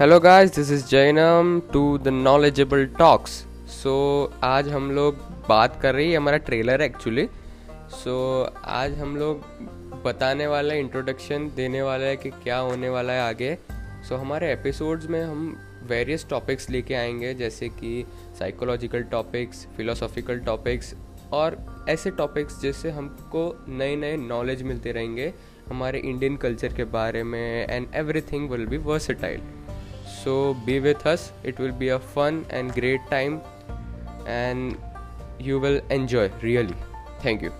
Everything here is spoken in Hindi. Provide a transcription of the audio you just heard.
Hello guys this is Jainam to the knowledgeable talks so आज हम लोग बात कर रही है हमारा ट्रेलर है एक्चुअली सो आज हम लोग बताने वाले इंट्रोडक्शन देने वाला है कि क्या होने वाला है आगे. सो so, हमारे एपिसोड्स में हम वेरियस टॉपिक्स लेके आएँगे जैसे कि साइकोलॉजिकल टॉपिक्स फिलोसॉफिकल टॉपिक्स और ऐसे टॉपिक्स जिससे हमको नए नए नॉलेज मिलते रहेंगे. हमारे इंडियन कल्चर के बारे में and everything will be versatile So be with us, it will be a fun and great time, and you will enjoy really. Thank you.